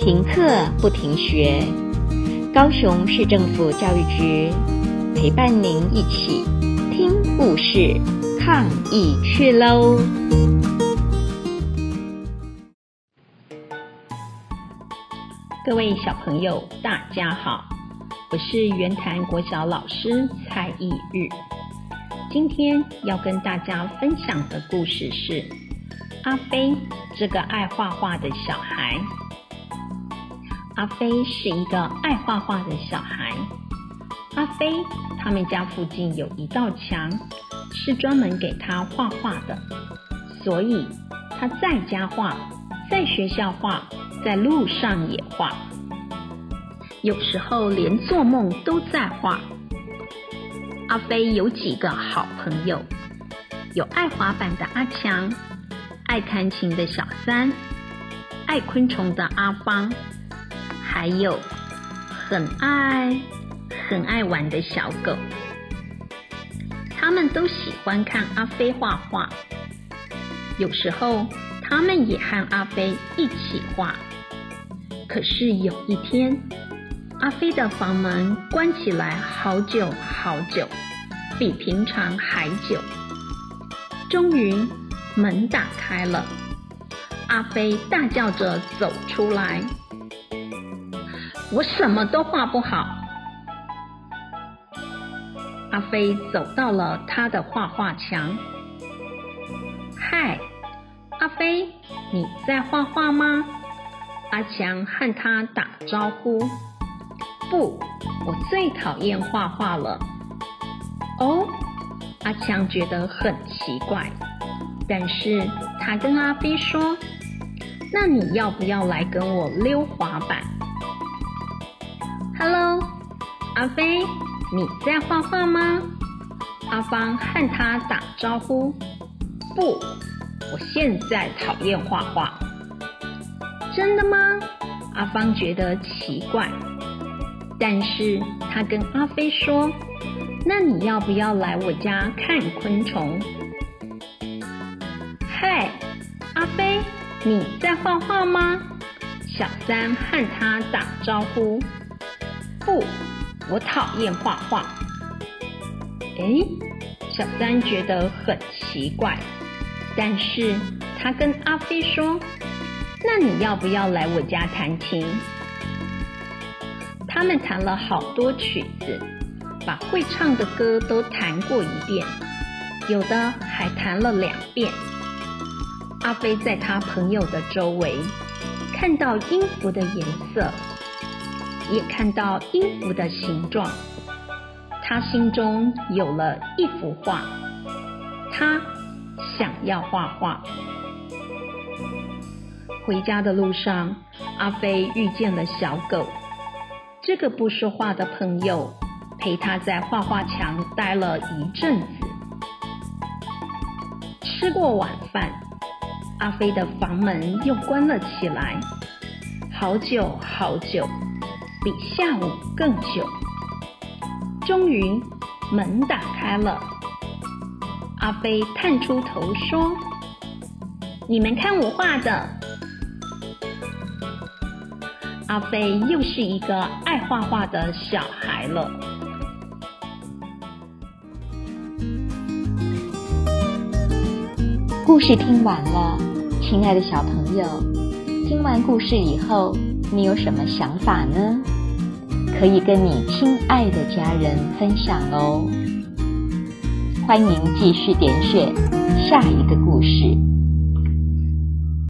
停课不停学，高雄市政府教育局陪伴您一起听故事、抗疫去喽！各位小朋友，大家好，我是圆潭国小老师蔡意日。今天要跟大家分享的故事是阿飞这个爱画画的小孩。阿飞是一个爱画画的小孩。阿飞他们家附近有一道墙，是专门给他画画的，所以他在家画，在学校画，在路上也画，有时候连做梦都在画。阿飞有几个好朋友，有爱滑板的阿强，爱弹琴的小三，爱昆虫的阿芳。还有很爱很爱玩的小狗，他们都喜欢看阿飞画画。有时候，他们也和阿飞一起画。可是有一天，阿飞的房门关起来好久好久，比平常还久。终于，门打开了，阿飞大叫着走出来。我什么都画不好。阿飞走到了他的画画墙。嗨，阿飞，你在画画吗？阿强和他打招呼。不，我最讨厌画画了。哦，阿强觉得很奇怪，但是他跟阿飞说：“那你要不要来跟我溜滑板？” Hello，阿飞，你在画画吗？阿芳和他打招呼。不，我现在讨厌画画。真的吗？阿芳觉得奇怪，但是他跟阿飞说：“那你要不要来我家看昆虫？”嗨，阿飞，你在画画吗？小三和他打招呼。不，我讨厌画画。诶，小三觉得很奇怪，但是他跟阿飞说：“那你要不要来我家弹琴？”他们弹了好多曲子，把会唱的歌都弹过一遍，有的还弹了两遍。阿飞在他朋友的周围看到音符的颜色。也看到音符的形状，他心中有了一幅画，他想要画画。回家的路上，阿飞遇见了小狗，这个不说话的朋友陪他在画画墙待了一阵子。吃过晚饭，阿飞的房门又关了起来，好久好久。比下午更久。终于，门打开了。阿飞探出头说：“你们看我画的。”阿飞又是一个爱画画的小孩了。故事听完了，亲爱的小朋友，听完故事以后，你有什么想法呢？可以跟你亲爱的家人分享哦。欢迎继续点选下一个故事。